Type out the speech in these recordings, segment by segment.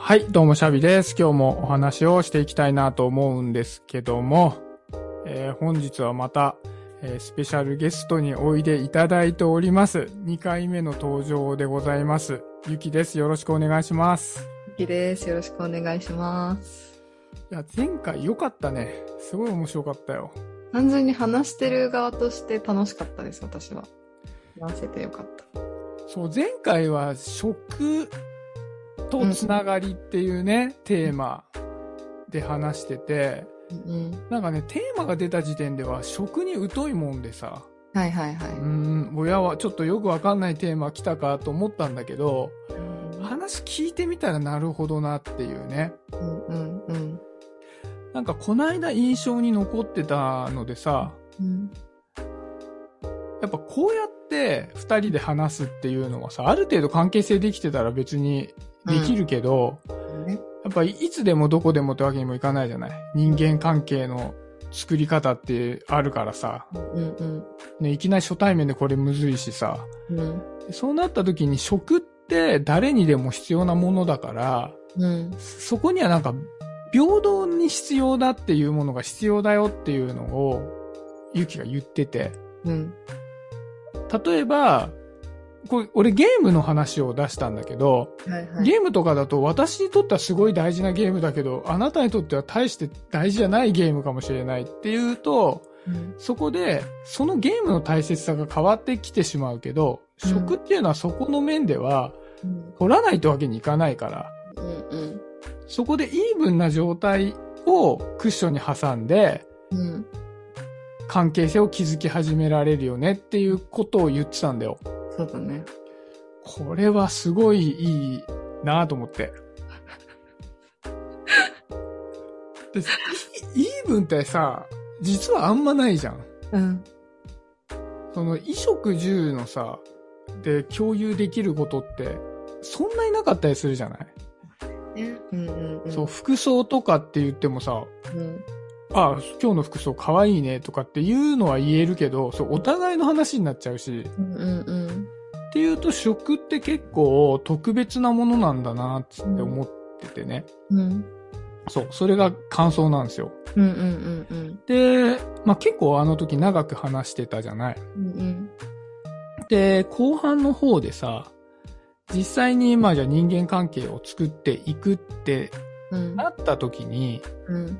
はい、どうもシャビです。今日もお話をしていきたいなと思うんですけども、えー本日はまた、えースペシャルゲストにおいでいただいております。2回目の登場でございます。ゆきです。よろしくお願いします。ゆきです。よろしくお願いします。いや、前回良かったね。すごい面白かったよ。単純に話してる側として楽しかったです、私は。話せてよかった。そう、前回は食とつながりっていうね、テーマで話してて、うん。なんかね、テーマが出た時点では食に疎いもんでさ、はいはいはうーん、親はちょっとよくわかんないテーマ来たかと思ったんだけど、い。話聞いてみたらなるほどなっていうね。うんうんうん。なんかこないだ印象に残ってたのでさ、うん。やっぱこうやって二人で話すっていうのはさ、ある程度関係性できてたら別にできるけど、ね。やっぱいつでもどこでもってわけにもいかないじゃない？人間関係の作り方ってあるからさ、うんうん。ね、いきなり初対面でこれむずいしさ、うん。そうなった時に食って誰にでも必要なものだから、うん。そこにはなんか平等に必要だっていうものが必要だよっていうのをゆきが言ってて、うん。例えば、これ俺ゲームの話を出したんだけど、はいはい。ゲームとかだと私にとってはすごい大事なゲームだけど、あなたにとっては大して大事じゃないゲームかもしれないっていうと、うんそこでそのゲームの大切さが変わってきてしまうけど、うん食っていうのはそこの面ではうん取らないってわけにいかないから、うんうん。そこでイーブンな状態をクッションに挟んで、うん。関係性を築き始められるよねっていうことを言ってたんだよ。そうだね。これはすごいいいなと思って。でイイーブンってさ、実はあんまないじゃん。うん。その衣食住のさ、で共有できることって、そんなになかったりするじゃない、ね。うんうんうん。そう、服装とかって言ってもさ、うん。あ今日の服装可愛いねとかっていうのは言えるけど、そう、お互いの話になっちゃうし、うんうんうん。っていうと食って結構特別なものなんだなつって思っててね。うん。そう、それが感想なんですよ。うんうんうんうん。で、まあ、結構あの時長く話してたじゃない。うんうん。で、後半の方でさ、実際にまあじゃあ人間関係を作っていくってうん。なった時に、うん。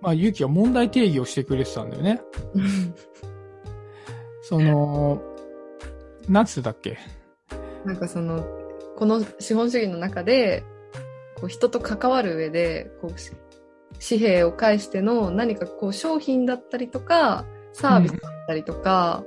まあ、ゆきは問題定義をしてくれてたんだよね。うん。その、なんつってたっけ？なんかその、この資本主義の中で、こう人と関わる上で、こう紙幣を介しての何かこう商品だったりとか、サービスだったりとか、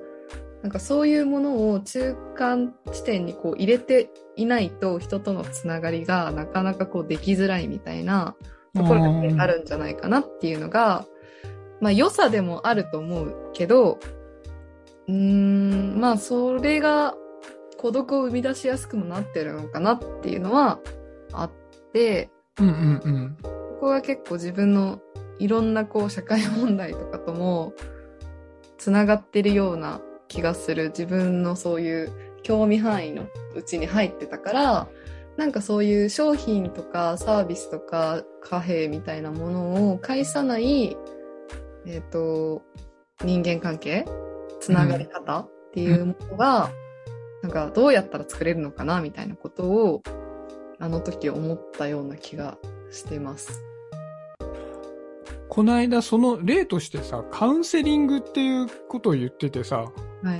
なんかそういうものを中間地点にこう入れていないと人とのつながりがなかなかこうできづらいみたいなところがあるんじゃないかなっていうのが、まあ良さでもあると思うけど、うーん、まあそれが孤独を生み出しやすくもなってるのかなっていうのはあって、うんうんうん。ここが結構自分のいろんなこう社会問題とかともつながってるような気がする自分のそういう興味範囲のうちに入ってたからなんかそういう商品とかサービスとか貨幣みたいなものを介さないえっ、と人間関係つながり方っていうものが、なんかどうやったら作れるのかなみたいなことをあの時思ったような気がしてます。この間その例としてさ、カウンセリングっていうことを言っててさ、はい。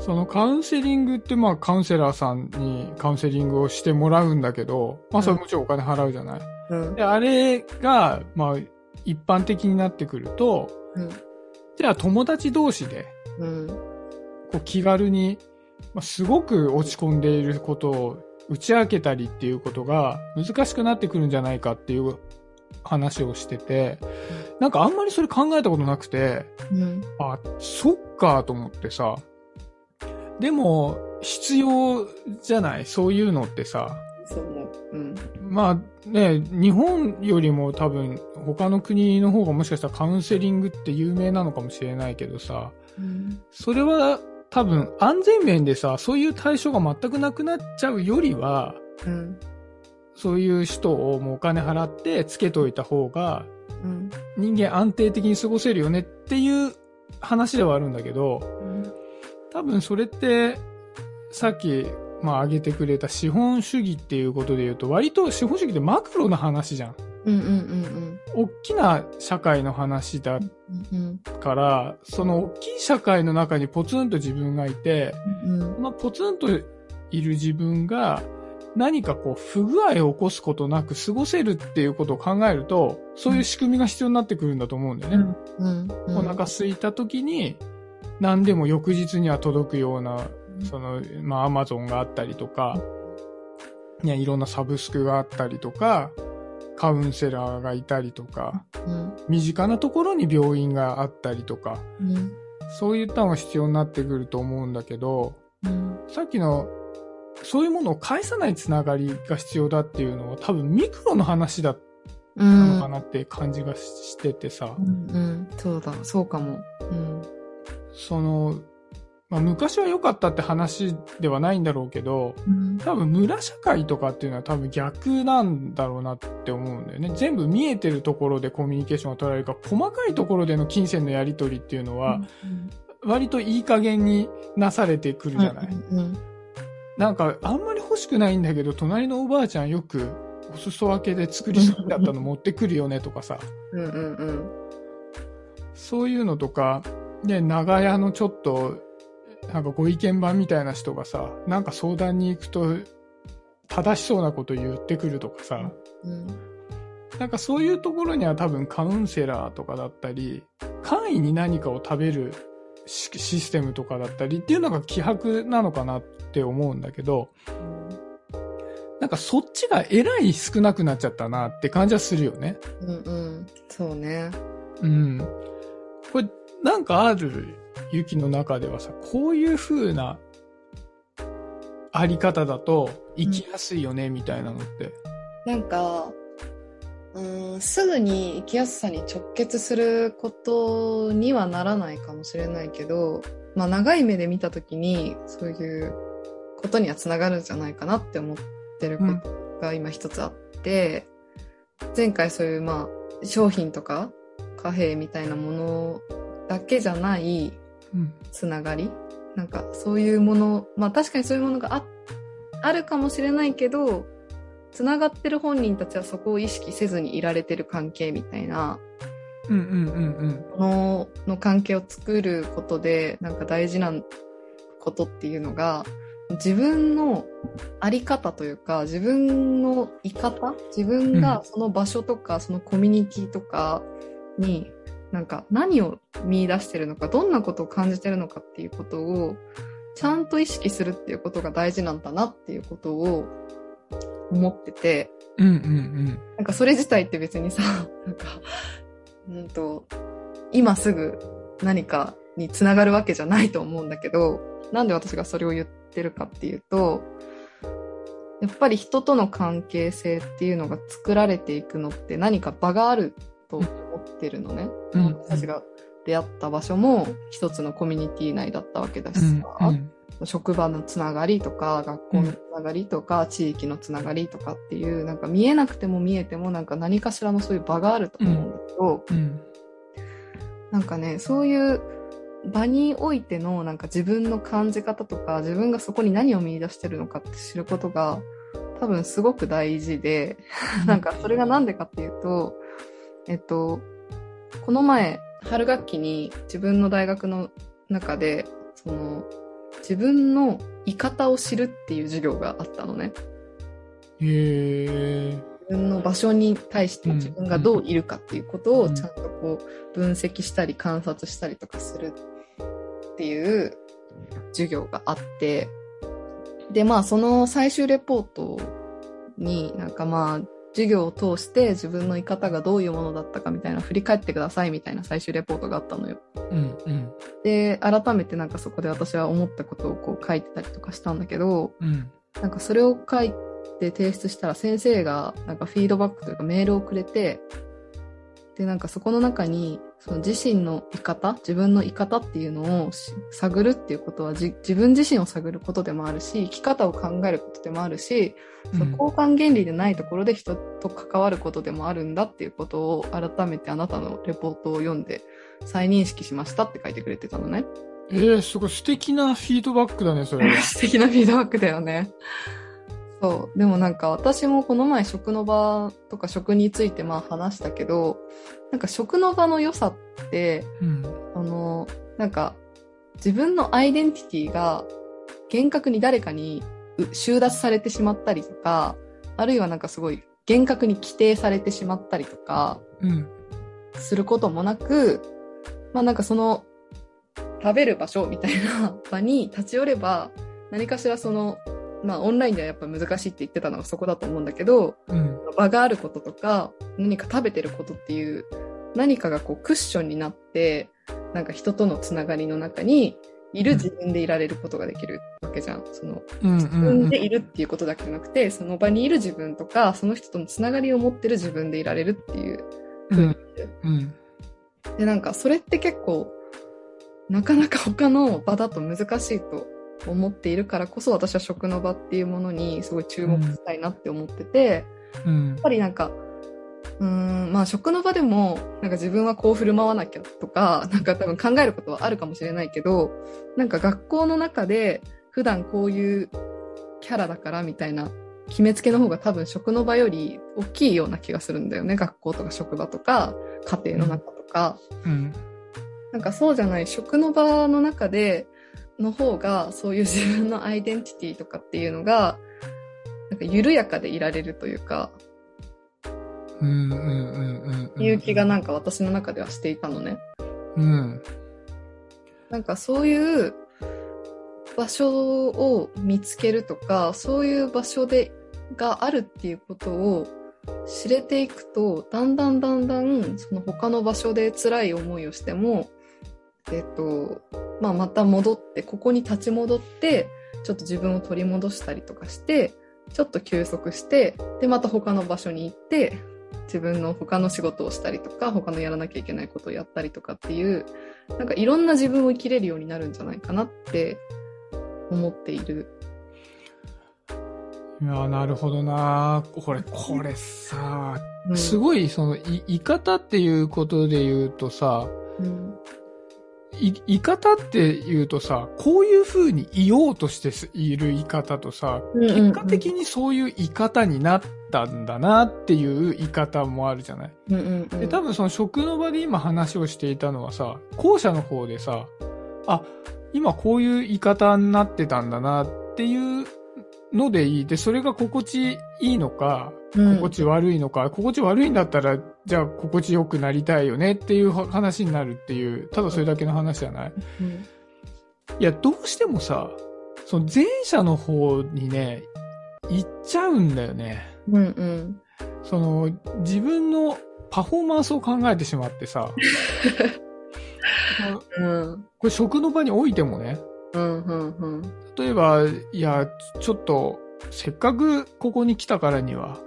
そのカウンセリングってまあカウンセラーさんにカウンセリングをしてもらうんだけど、まあそれもちろんお金払うじゃない。うん。で、あれが、まあ一般的になってくると、うん。じゃあ友達同士で、うん。こう気軽に、まあ、すごく落ち込んでいることを打ち明けたりっていうことが難しくなってくるんじゃないかっていう話をしてて、なんかあんまりそれ考えたことなくて、うん。あ、そっかと思ってさ。でも、必要じゃない？そういうのってさ。そう思う。うん。まあね、日本よりも多分他の国の方がもしかしたらカウンセリングって有名なのかもしれないけどさ、うん。それは多分安全面でさ、そういう対象が全くなくなっちゃうよりは、うん。そういう人をもうお金払ってつけといた方が、うん。人間安定的に過ごせるよねっていう話ではあるんだけど、多分それって、さっき、まあ挙げてくれた資本主義っていうことで言うと、割と資本主義ってマクロな話じゃん。うんうんうん大きな社会の話だうん。うんから、その大きい社会の中にポツンと自分がいて、うん。このポツンといる自分が何かこう不具合を起こすことなく過ごせるっていうことを考えると、そういう仕組みが必要になってくるんだと思うんだよね。うん。うん。お腹空いた時に何でも翌日には届くような、その、まあアマゾンがあったりとか、いろんなサブスクがあったりとか、カウンセラーがいたりとか、うん。身近なところに病院があったりとか、うん。そういったのが必要になってくると思うんだけど、うん。さっきの、そういうものを返さないつながりが必要だっていうのは多分ミクロの話だっうん。たのかなって感じがしててさ、うん。うん。そうだ。そうかも。うん。その、まあ、昔は良かったって話ではないんだろうけど、うん。多分村社会とかっていうのは多分逆なんだろうなって思うんだよね。全部見えてるところでコミュニケーションが取られるから、細かいところでの金銭のやり取りっていうのは、割といい加減になされてくるじゃない？うん。なんか、あんまり欲しくないんだけど、隣のおばあちゃんよく、お裾分けで作りすぎだったの持ってくるよねとかさ、うん。うん。うん。そういうのとか、で、長屋のちょっと、なんかご意見番みたいな人がさ、なんか相談に行くと、正しそうなこと言ってくるとかさ、うん。なんかそういうところには多分カウンセラーとかだったり、簡易に何かを食べるシシステムとかだったりっていうのが希薄なのかなって思うんだけど、なんかそっちがえらい少なくなっちゃったなって感じはするよね。うん。うん。そうね。うん。これ、なんかある雪の中ではさ、こういう風なあり方だと生きやすいよね、みたいなのって。なんか、うーん、すぐに生きやすさに直結することにはならないかもしれないけど、まあ長い目で見たときに、そういうことにはつながるんじゃないかなって思ってることが今一つあって、前回そういうまあ商品とか貨幣みたいなものだけじゃないうん。つながり？なんかそういうもの、まあ確かにそういうものがああるかもしれないけど、つながってる本人たちはそこを意識せずにいられてる関係みたいなうんうんうんうん。ものの関係を作ることで、なんか大事なことっていうのが、自分のあり方というか、自分の居方？自分がその場所とか、そのコミュニティとかに、なんか何を見出してるのか、どんなことを感じてるのかっていうことを、ちゃんと意識するっていうことが大事なんだなっていうことを思ってて、うんうんうん。なんかそれ自体って別にさ、なんか、うんと、今すぐ何かにつながるわけじゃないと思うんだけど、なんで私がそれを言ってるかっていうと、やっぱり人との関係性っていうのが作られていくのって何か場があると思ってるのね。うん。私たちが出会った場所も一つのコミュニティ内だったわけだしうん。さ、うん。職場のつながりとか、学校のつながりとか、地域のつながりとかっていう、なんか見えなくても見えてもなんか何かしらのそういう場があると思うんだけど、うん。なんかね、そういう場においてのなんか自分の感じ方とか、自分がそこに何を見出してるのかって知ることが多分すごく大事で、なんかそれがなんでかっていうと、えっと、この前、春学期に自分の大学の中で、その、自分の居方を知るっていう授業があったのね。へえ。自分の場所に対して自分がどういるかっていうことをちゃんとこう分析したり観察したりとかするっていう授業があって、で、まあその最終レポートになんかまあ授業を通して自分の居方がどういうものだったかみたいな振り返ってくださいみたいな最終レポートがあったのよ。うんうん。で、改めてなんかそこで私は思ったことをこう書いてたりとかしたんだけど、うん。なんかそれを書いて提出したら先生がなんかフィードバックというかメールをくれて、で、なんかそこの中に、その自身の居方、自分の居方っていうのを探るっていうことは自分自身を探ることでもあるし、生き方を考えることでもあるし、その交換原理でないところで人と関わることでもあるんだっていうことを改めてあなたのレポートを読んで再認識しましたって書いてくれてたのね。ええー、すごい素敵なフィードバックだね、それ。素敵なフィードバックだよね。そう。でもなんか私もこの前食の場とか食についてまあ話したけど、なんか食の場の良さって、うん、あの、なんか自分のアイデンティティが厳格に誰かに収奪されてしまったりとか、あるいはなんかすごい厳格に規定されてしまったりとか、することもなく、まあなんかその食べる場所みたいな 場に立ち寄れば、何かしらそのまあオンラインではやっぱ難しいって言ってたのがそこだと思うんだけど、うん、場があることとか何か食べてることっていう何かがこうクッションになってなんか人とのつながりの中にいる自分でいられることができるわけじゃん。その、自分でいるっていうことだけじゃなくて、その場にいる自分とか、その人とのつながりを持ってる自分でいられるっていう。うん、うん、で、なんかそれって結構、なかなか他の場だと難しいと思っているからこそ私は食の場っていうものにすごい注目したいなって思ってて、うん、やっぱりなんかうんまあ食の場でもなんか自分はこう振る舞わなきゃとか なんか多分考えることはあるかもしれないけどなんか学校の中で普段こういうキャラだからみたいな決めつけの方が多分食の場より大きいような気がするんだよね。学校とか職場とか家庭の中とか、うん、なんかそうじゃない。食の場の中での方がそういう自分のアイデンティティとかっていうのがなんか緩やかでいられるというかいう気がなんか私の中ではしていたのね。うん。なんかそういう場所を見つけるとかそういう場所でがあるっていうことを知れていくとだんだんだんだんその他の場所で辛い思いをしてもえっとまあ、また戻ってここに立ち戻ってちょっと自分を取り戻したりとかしてちょっと休息してでまた他の場所に行って自分の他の仕事をしたりとか他のやらなきゃいけないことをやったりとかっていうなんかいろんな自分を生きれるようになるんじゃないかなって思っている。いやなるほどな。これ、これさ、うん、すごい、その、い、い方っていうことで言うとさ、うん、い、い方って言うとさ、こういう風にいようとしているい方とさ、結果的にそういうい方になったんだなっていうい方もあるじゃない、うんうんうん、で、多分その食の場で今話をしていたのはさ、後者の方でさ、あ、今こういう言い方になってたんだなっていうのでいい。で、それが心地いいのか、心地悪いのか、うん、心地悪いんだったら、じゃあ心地よくなりたいよねっていう話になるっていう、ただそれだけの話じゃない、うん、いや、どうしてもさ、その前者の方にね、行っちゃうんだよね。うんうん。その、自分のパフォーマンスを考えてしまってさ、うん、これ食の場においてもね、うんうんうん、例えば、いや、ちょっと、せっかくここに来たからには、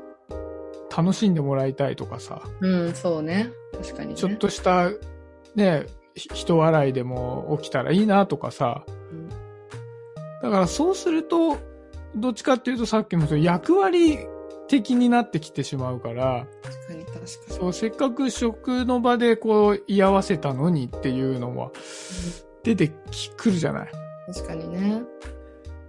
楽しんでもらいたいとかさ。うん、そうね。確かに、ね、ちょっとした、ね、人笑いでも起きたらいいなとかさ。うん、だからそうすると、どっちかっていうとさっきもそ役割的になってきてしまうから。確かに確かに。そう、せっかく食の場でこう居合わせたのにっていうのは、出てくるじゃない。確かにね。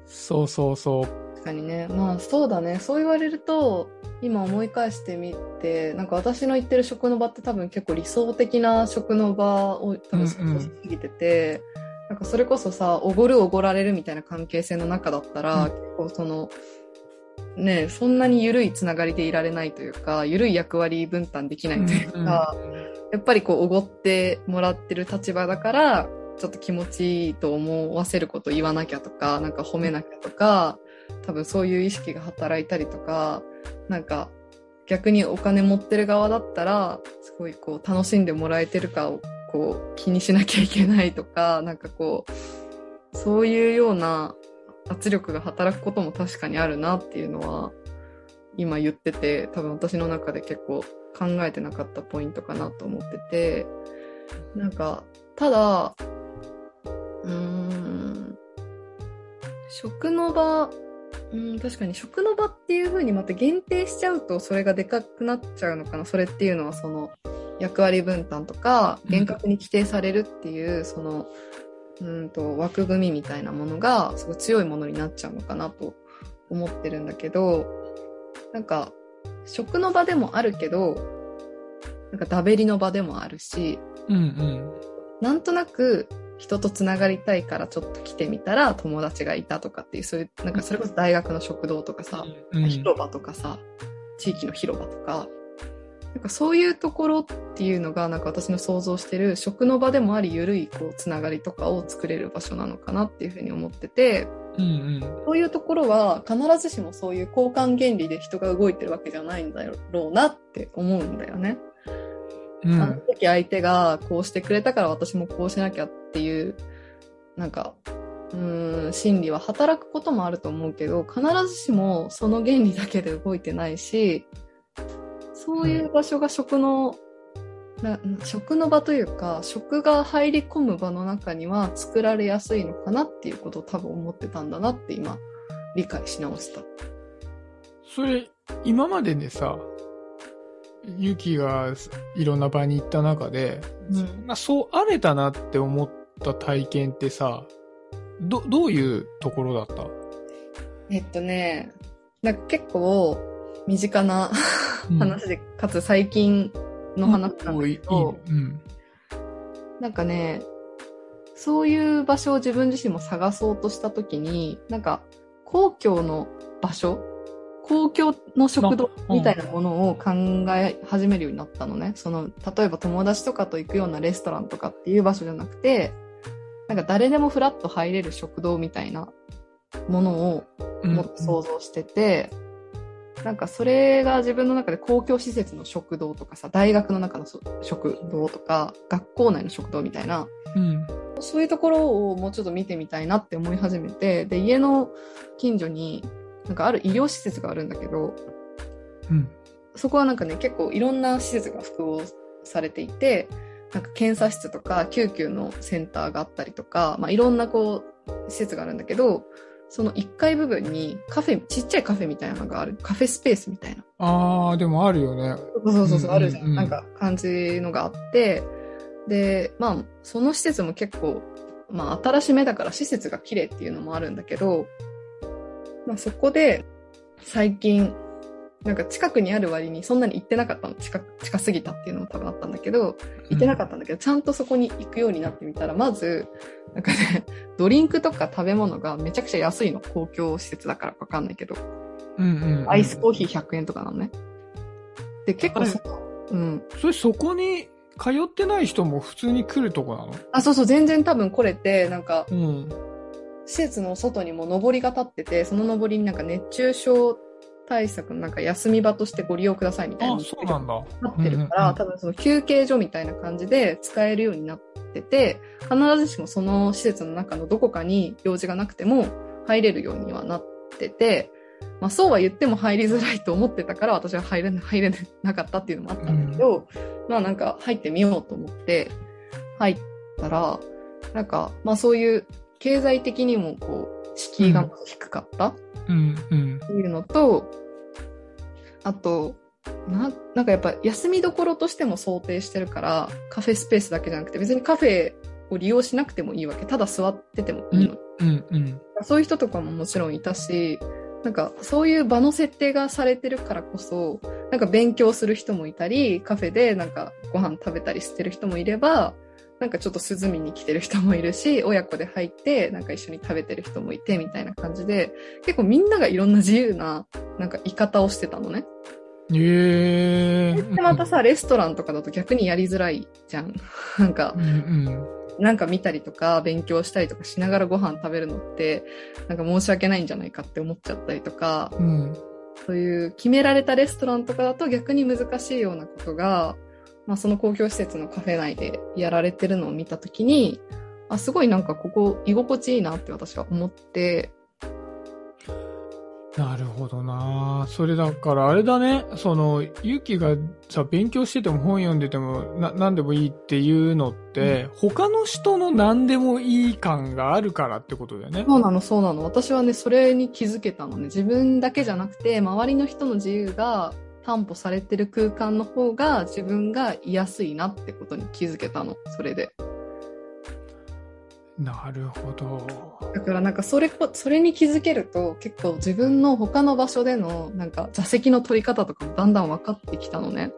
そうそうそう。確かにね。まあそうだね。そう言われると、今思い返してみて、なんか私の言ってる食の場って多分結構理想的な食の場を多分想像しすぎてて、うんうん、なんかそれこそさ、おごるおごられるみたいな関係性の中だったら、うん、結構その、ね、そんなに緩いつながりでいられないというか、緩い役割分担できないというか、うんうん、やっぱりこう、おごってもらってる立場だから、ちょっと気持ちいいと思わせること言わなきゃとか、なんか褒めなきゃとか、多分そういう意識が働いたりとか、なんか逆にお金持ってる側だったら、すごいこう楽しんでもらえてるかをこう気にしなきゃいけないとか、なんかこう、そういうような圧力が働くことも確かにあるなっていうのは、今言ってて、多分私の中で結構考えてなかったポイントかなと思ってて、なんか、ただ、うーん、食の場、うん、確かに食の場っていう風にまた限定しちゃうとそれがでかくなっちゃうのかな。それっていうのはその役割分担とかうん厳格に規定されるっていう、その、うんと枠組みみたいなものがすごい強いものになっちゃうのかなと思ってるんだけど、なんか食の場でもあるけど、なんかダベリの場でもあるし、うんうん。なんとなく人とつながりたいからちょっと来てみたら友達がいたとかっていう、そういう、なんかそれこそ大学の食堂とかさ、うん広場とかさ、地域の広場とか、なんかそういうところっていうのが、なんか私の想像してる食の場でもあり、ゆるいこうつながりとかを作れる場所なのかなっていうふうに思ってて、うんうん。そういうところは必ずしもそういう交換原理で人が動いてるわけじゃないんだろうなって思うんだよね。うんあの時相手がこうしてくれたから私もこうしなきゃっていう、なんか、うーん、心理は働くこともあると思うけど、必ずしもその原理だけで動いてないし、そういう場所が食の、な食の場というか、食が入り込む場の中には作られやすいのかなっていうことを多分思ってたんだなって今、理解し直した。それ、今まででさ、ユキがいろんな場に行った中で、うんまあ、そうあれたなって思った体験ってさ、ど、どういうところだった？えっとね、なんか結構身近な話で、かつ最近の話なんだいいいけど、うん。なんかね、そういう場所を自分自身も探そうとしたときに、なんか公共の場所公共の食堂みたいなものを考え始めるようになったのね。その、例えば友達とかと行くようなレストランとかっていう場所じゃなくて、なんか誰でもフラッと入れる食堂みたいなものをもっと想像してて、なんかそれが自分の中で公共施設の食堂とかさ、大学の中のそ食堂とか、学校内の食堂みたいな、うん。そういうところをもうちょっと見てみたいなって思い始めて、で、家の近所に、なんかある医療施設があるんだけど、うん。そこはなんかね、結構いろんな施設が複合されていて、なんか検査室とか救急のセンターがあったりとか、まあいろんなこう、施設があるんだけど、その1階部分にカフェ、ちっちゃいカフェみたいなのがある。カフェスペースみたいな。ああ、でもあるよね。そうそうそうそう、あるじゃん。うんうんなんか感じのがあって、で、まあ、その施設も結構、まあ、新しめだから施設が綺麗っていうのもあるんだけど、まあ、そこで、最近、なんか近くにある割にそんなに行ってなかったの。近く、近すぎたっていうのも多分あったんだけど、行ってなかったんだけど、ちゃんとそこに行くようになってみたら、まず、なんかね、ドリンクとか食べ物がめちゃくちゃ安いの。公共施設だからかわかんないけど。うんうんうん。アイスコーヒー100円とかなのね。で、結構そ、うん。それそこに通ってない人も普通に来るとこなの？あ、そうそう、全然多分来れて、なんか、うん。施設の外にも上りが立ってて、その上りになんか熱中症対策のなんか休み場としてご利用くださいみたいなあのそうなんだ。立ってるから、うんうんうん多分その休憩所みたいな感じで使えるようになってて、必ずしもその施設の中のどこかに用事がなくても入れるようにはなってて、まあそうは言っても入りづらいと思ってたから私は入れな入れなかったっていうのもあったんだけど、まあなんか入ってみようと思って入ったら、なんかまあそういう経済的にもこう敷居が低かった。うんうん。っていうのと、あと、な、なんかやっぱ休みどころとしても想定してるから、カフェスペースだけじゃなくて別にカフェを利用しなくてもいいわけ。ただ座っててもいいの。うんうん。そういう人とかももちろんいたし、なんかそういう場の設定がされてるからこそ、なんか勉強する人もいたり、カフェでなんかご飯食べたりしてる人もいれば、なんかちょっと涼みに来てる人もいるし、親子で入ってなんか一緒に食べてる人もいてみたいな感じで、結構みんながいろんな自由ななんか居方をしてたのね。へえ。で、またさ、レストランとかだと逆にやりづらいじゃん。なんかう、んうん。なんか見たりとか勉強したりとかしながらご飯食べるのって、なんか申し訳ないんじゃないかって思っちゃったりとか、うん。そういう決められたレストランとかだと逆に難しいようなことが、まあその公共施設のカフェ内でやられてるのを見たときに、あ、すごいなんかここ居心地いいなって私は思って、なるほどなそれだからあれだね、その、ゆきがさ、勉強してても本読んでても、な、何でもいいっていうのって、他の人の何でもいい感があるからってことだよね。そうなの、そうなの。私はね、それに気づけたのね。自分だけじゃなくて、周りの人の自由が担保されてる空間の方が自分が居やすいなってことに気づけたの。それで。なるほど。だからなんかそれこ、それに気づけると結構自分の他の場所でのなんか座席の取り方とかもだんだん分かってきたのね。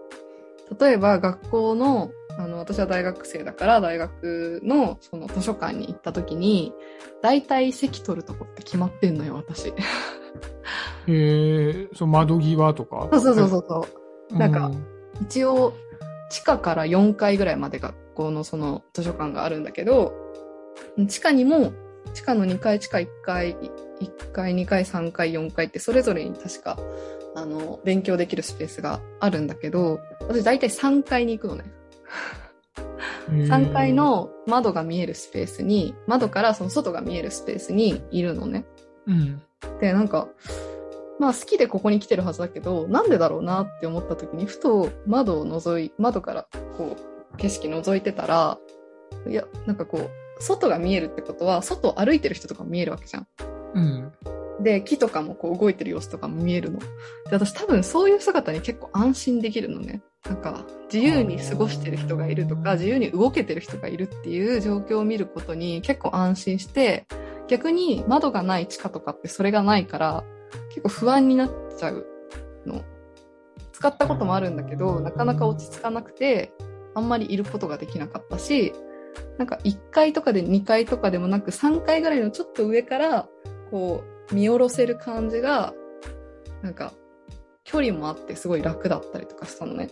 例えば学校の、あの、私は大学生だから大学のその図書館に行った時に、大体席取るとこって決まってんのよ、私。へえ、そう、窓際とか？そうそうそうそうそう。なんかう一応、地下から4階ぐらいまで学校のその図書館があるんだけど、地下にも、地下の2階、地下1階、1階、2階、3階、4階ってそれぞれに確か、あの、勉強できるスペースがあるんだけど、私大体3階に行くのね。へー3階、の窓が見えるスペースに、窓からその外が見えるスペースにいるのね。うん。で、なんか、まあ好きでここに来てるはずだけど、なんでだろうなって思った時に、ふと窓を覗い、窓からこう、景色覗いてたら、いや、なんかこう、外が見えるってことは、外を歩いてる人とかも見えるわけじゃん。うん。で、木とかもこう動いてる様子とかも見えるの。で、私多分そういう姿に結構安心できるのね。なんか、自由に過ごしてる人がいるとか、自由に動けてる人がいるっていう状況を見ることに結構安心して、逆に窓がない地下とかってそれがないから、結構不安になっちゃうの。使ったこともあるんだけど、なかなか落ち着かなくて、あんまりいることができなかったし、なんか1階とかで2階とかでもなく3階ぐらいのちょっと上から、こう、見下ろせる感じが、なんか、距離もあってすごい楽だったりとかしたのね。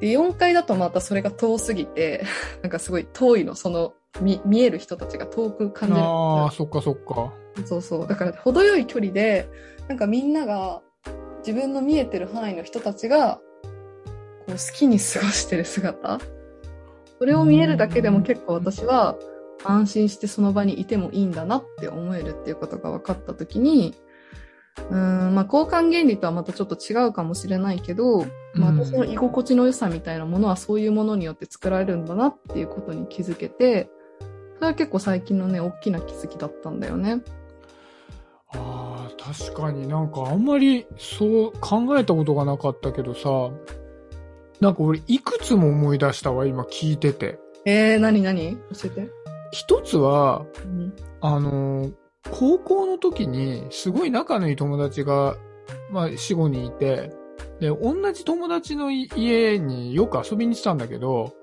で、4階だとまたそれが遠すぎて、なんかすごい遠いの、その、見、見える人たちが遠く感じる。ああ、そっかそっか。そうそう。だから、程よい距離で、なんかみんなが、自分の見えてる範囲の人たちが、こう好きに過ごしてる姿それを見えるだけでも結構私は安心してその場にいてもいいんだなって思えるっていうことが分かったときに、うーん、まあ交換原理とはまたちょっと違うかもしれないけど、まあうん私の居心地の良さみたいなものはそういうものによって作られるんだなっていうことに気づけて、それは結構最近のね、大きな気づきだったんだよね。ああ、確かになんかあんまりそう考えたことがなかったけどさ、なんか俺いくつも思い出したわ、今聞いてて。えー、なになに教えて。一つは、うん。あのー高校の時にすごい仲のいい友達が、まあ、4、5人いて、で、同じ友達の家によく遊びに来たんだけど、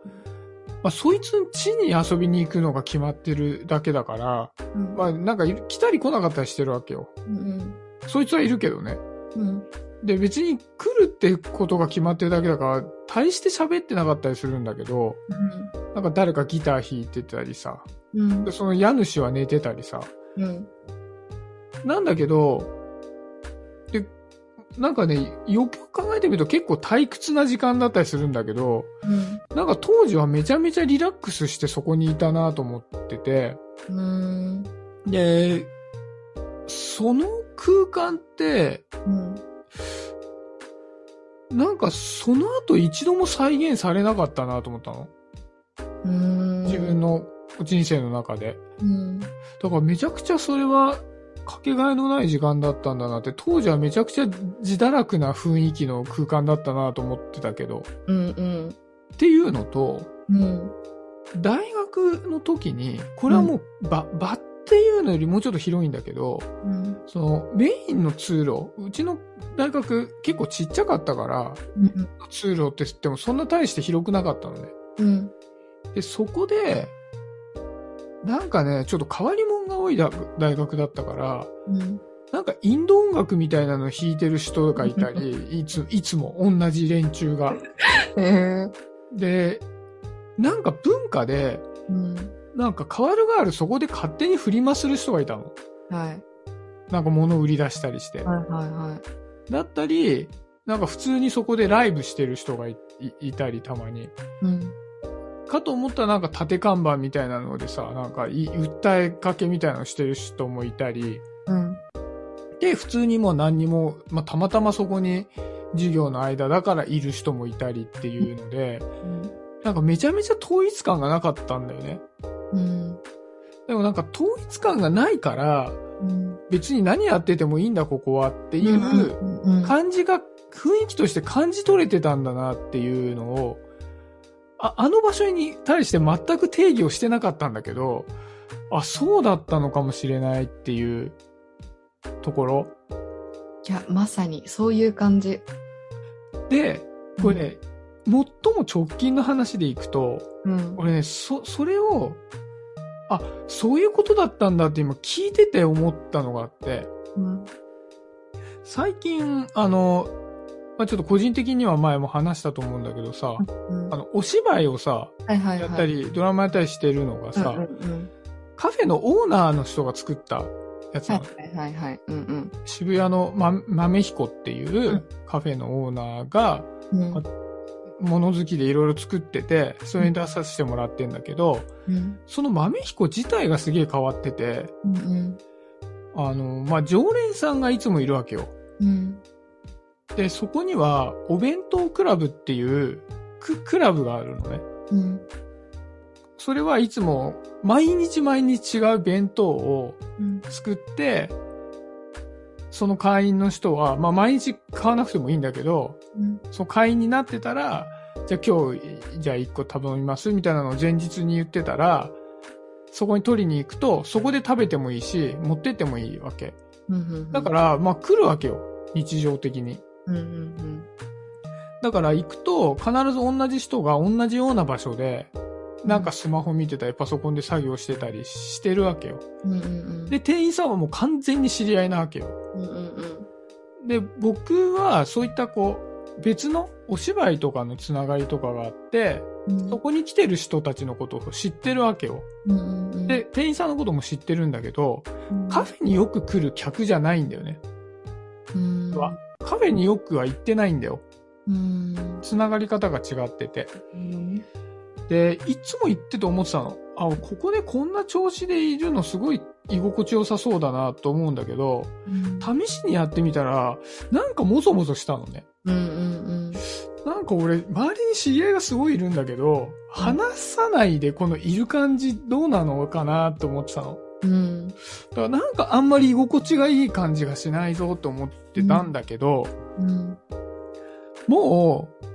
まあ、そいつん家に遊びに行くのが決まってるだけだから、うん。まあ、なんか来たり来なかったりしてるわけよ。うんそいつはいるけどね。うん。で、別に来るってことが決まってるだけだから、大して喋ってなかったりするんだけど、なんか誰かギター弾いてたりさ、うん。でその家主は寝てたりさ、うん。なんだけど、で、なんかね、よく考えてみると結構退屈な時間だったりするんだけど、うん。なんか当時はめちゃめちゃリラックスしてそこにいたなと思ってて、うん。で、その空間って、うん。なんかその後一度も再現されなかったなと思ったの。うん。自分の人生の中で。うん。だからめちゃくちゃそれはかけがえのない時間だったんだなって、当時はめちゃくちゃ自堕落な雰囲気の空間だったなと思ってたけど、うん。うん。っていうのと、うん。大学の時に、これはもう場、場っていうのよりもうちょっと広いんだけど、うん。そのメインの通路、うちの大学結構ちっちゃかったから、うん。通路って言ってもそんな大して広くなかったのね。うん。で、そこで、なんかね、ちょっと変わり者が多い大大学だったから、うん。なんかインド音楽みたいなの弾いてる人がいたり、いつ、いつも同じ連中が。へえ。で、なんか文化で、うん。なんか変わるがあるそこで勝手に振りまする人がいたの。はい。なんか物を売り出したりして。はいはいはだったり、なんか普通にそこでライブしてる人がいいいたりたまに。い。うん。かと思ったらなんか縦看板みたいなのでさ、なんかい訴えかけみたいなのしてる人もいたり、うん。っで、普通にもう何にも、まあ、たまたまそこに授業の間だからいる人もいたりっていうので、うん。なんかめちゃめちゃ統一感がなかったんだよね。うん。でもなんか統一感がないから、うん。別に何やっててもいいんだここはっていううん。感じが、雰囲気として感じ取れてたんだなっていうのを、ああの場所に対して全く定義をしてなかったんだけど、あ、そうだったのかもしれないっていうところ？いや、まさに、そういう感じ。で、これね、最も直近の話でいくと、うん。俺ね、そ、それを、あ、そういうことだったんだって今聞いてて思ったのがあって、うん。最近、あの、まあ、ちょっと個人的には前も話したと思うんだけどさ、うんあの、お芝居をさ、はいはいはい。やったり、ドラマやったりしてるのがさ、うんうんうん。カフェのオーナーの人が作ったやつなはの。いはいはい。うんうん。渋谷のま、豆彦っていううんカフェのオーナーが、うんあ物好きでいろいろ作ってて、それに出させてもらってんだけど、うんその豆彦自体がすげえ変わってて、うんあの、まあ、常連さんがいつもいるわけよ。うんで、そこには、お弁当クラブっていうク、クラブがあるのね。うんそれはいつも、毎日毎日違う弁当をうん作って、その会員の人は、まあ、毎日買わなくてもいいんだけど、うんその会員になってたら、じゃあ今日、じゃあ1個頼みますみたいなのを前日に言ってたら、そこに取りに行くと、そこで食べてもいいし、持ってってもいいわけ。うんだから、まあ来るわけよ。日常的に。うんうんだから行くと、必ず同じ人が同じような場所で、なんかスマホ見てたり、パソコンで作業してたりしてるわけよ。うんうんうん。で、店員さんはもう完全に知り合いなわけよ。うんうんうん。で、僕はそういったこう、別のお芝居とかのつながりとかがあって、うん。そこに来てる人たちのことを知ってるわけよ。うんうんうん。で、店員さんのことも知ってるんだけど、うん。カフェによく来る客じゃないんだよね。うん。はカフェによくは行ってないんだよ。うんつながり方が違ってて。うんで、いつも行ってて思ってたの。あ、ここでこんな調子でいるのすごい居心地良さそうだなと思うんだけど、試しにやってみたら、なんかもぞもぞしたのね。うんうんなんか俺、周りに知り合いがすごいいるんだけど、話さないでこのいる感じどうなのかなって思ってたの。うん。だからなんかあんまり居心地がいい感じがしないぞと思ってたんだけど、うんもう、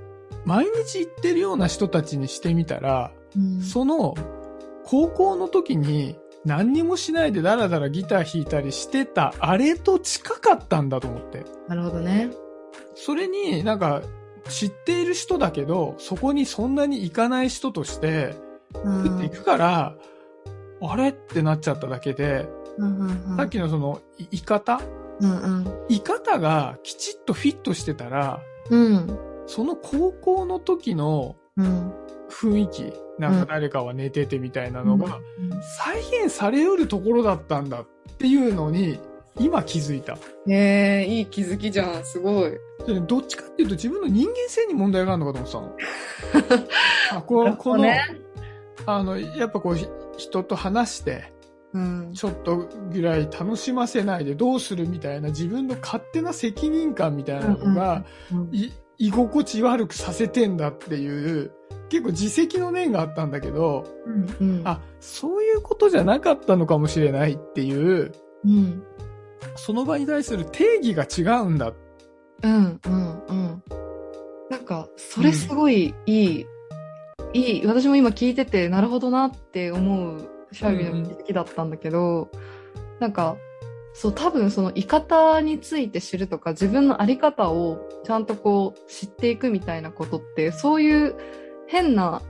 毎日行ってるような人たちにしてみたら、うん。その、高校の時に何にもしないでダラダラギター弾いたりしてた、あれと近かったんだと思って。なるほどね。それになんか、知っている人だけど、そこにそんなに行かない人として、うん。行くから、あれ？ってなっちゃっただけで、うんうんうん。さっきのその、い居方？うんうん。居方がきちっとフィットしてたら、うん。その高校の時のうん。雰囲気、なんか誰かは寝ててみたいなのが、再現されうるところだったんだっていうのに、今気づいた。へえいい気づきじゃん。すごい。でどっちかっていうと自分の人間性に問題があるのかと思ってたの。あここの、あの、やっぱこう、ひ人と話して、うん。ちょっとぐらい楽しませないでどうするみたいな自分の勝手な責任感みたいなのが、居心地悪くさせてんだっていう、結構自責の念があったんだけど、うん。うん。あ、そういうことじゃなかったのかもしれないっていう、うんその場に対する定義が違うんだ。うん。うん。うん。なんかそれすごいいい、いい私も今聞いててなるほどなって思うシャイビの気づきだったんだけど、なんかそう多分その言い方について知るとか自分の在り方をちゃんとこう知っていくみたいなことってそういう変な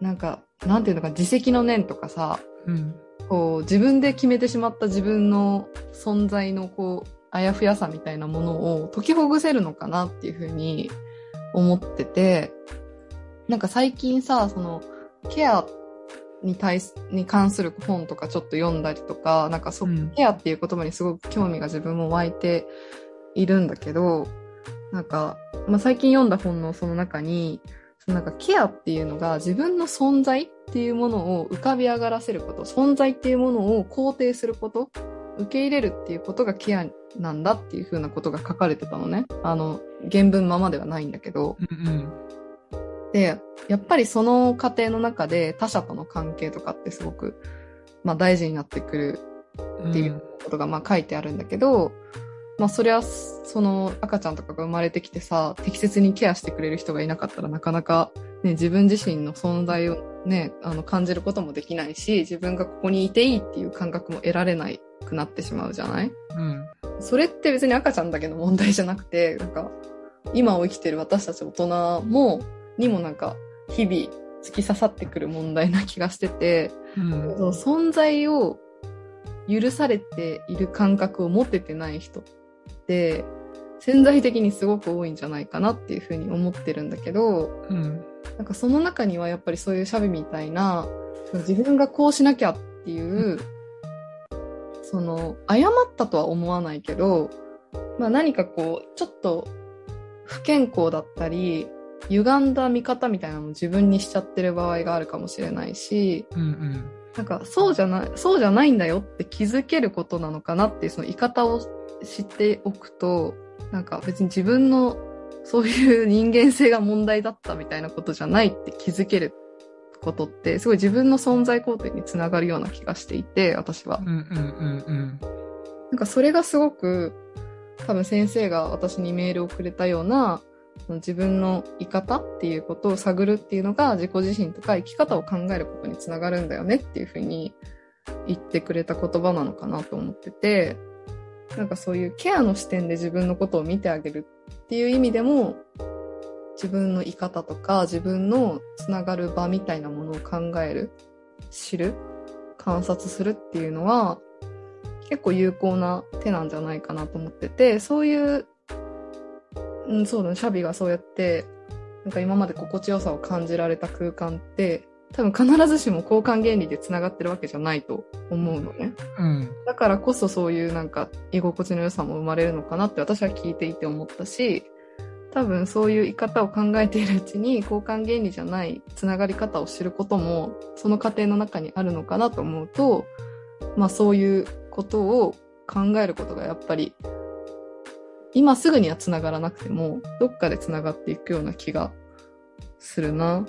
なんかなんていうのか自責の念とかさうん。こう自分で決めてしまった自分の存在のこうあやふやさみたいなものを解きほぐせるのかなっていうふうに思っててなんか最近さそのケアに対すに関する本とかちょっと読んだりとかなんかそ、うんケアっていう言葉にすごく興味が自分も湧いているんだけどなんか、まあ、最近読んだ本のその中にそのなんかケアっていうのが自分の存在っていうものを浮かび上がらせること存在っていうものを肯定すること受け入れるっていうことがケアなんだっていうふうなことが書かれてたのね。あの、原文ままではないんだけど。うんうん。で、やっぱりその過程の中で他者との関係とかってすごく、まあ大事になってくるっていうことがまあ書いてあるんだけど、まあそれはその赤ちゃんとかが生まれてきてさ、適切にケアしてくれる人がいなかったらなかなかね、自分自身の存在をね、あの感じることもできないし、自分がここにいていいっていう感覚も得られないくなってしまうじゃない？うん。それって別に赤ちゃんだけの問題じゃなくて、なんか、今を生きてる私たち大人も、にもなんか、日々突き刺さってくる問題な気がしてて、うん。存在を許されている感覚を持ててない人って、潜在的にすごく多いんじゃないかなっていうふうに思ってるんだけど、うん。なんかその中にはやっぱりそういうシャビみたいな、自分がこうしなきゃっていう、その、誤ったとは思わないけど、まあ何かこう、ちょっと不健康だったり、歪んだ見方みたいなのを自分にしちゃってる場合があるかもしれないし、うんうん。なんかそうじゃない、そうじゃないんだよって気づけることなのかなっていうその言い方を知っておくと、なんか別に自分のそういう人間性が問題だったみたいなことじゃないって気づけることって、すごい自分の存在肯定につながるような気がしていて、私はうん。うんうんうん。なんかそれがすごく、多分先生が私にメールをくれたような、自分の生き方っていうことを探るっていうのが自己自身とか生き方を考えることにつながるんだよねっていうふうに言ってくれた言葉なのかなと思ってて、なんかそういうケアの視点で自分のことを見てあげるっていう意味でも、自分の生き方とか自分のつながる場みたいなものを考える、知る、観察するっていうのは、結構有効な手なんじゃないかなと思ってて、そういう、うん、そうだね、シャビがそうやって、なんか今まで心地よさを感じられた空間って、多分必ずしも交換原理で繋がってるわけじゃないと思うのね。うん。だからこそそういうなんか居心地の良さも生まれるのかなって私は聞いていて思ったし、多分そういう生き方を考えているうちに交換原理じゃないつながり方を知ることもその過程の中にあるのかなと思うと、まあそういうことを考えることがやっぱり今すぐには繋がらなくてもどっかで繋がっていくような気がするな。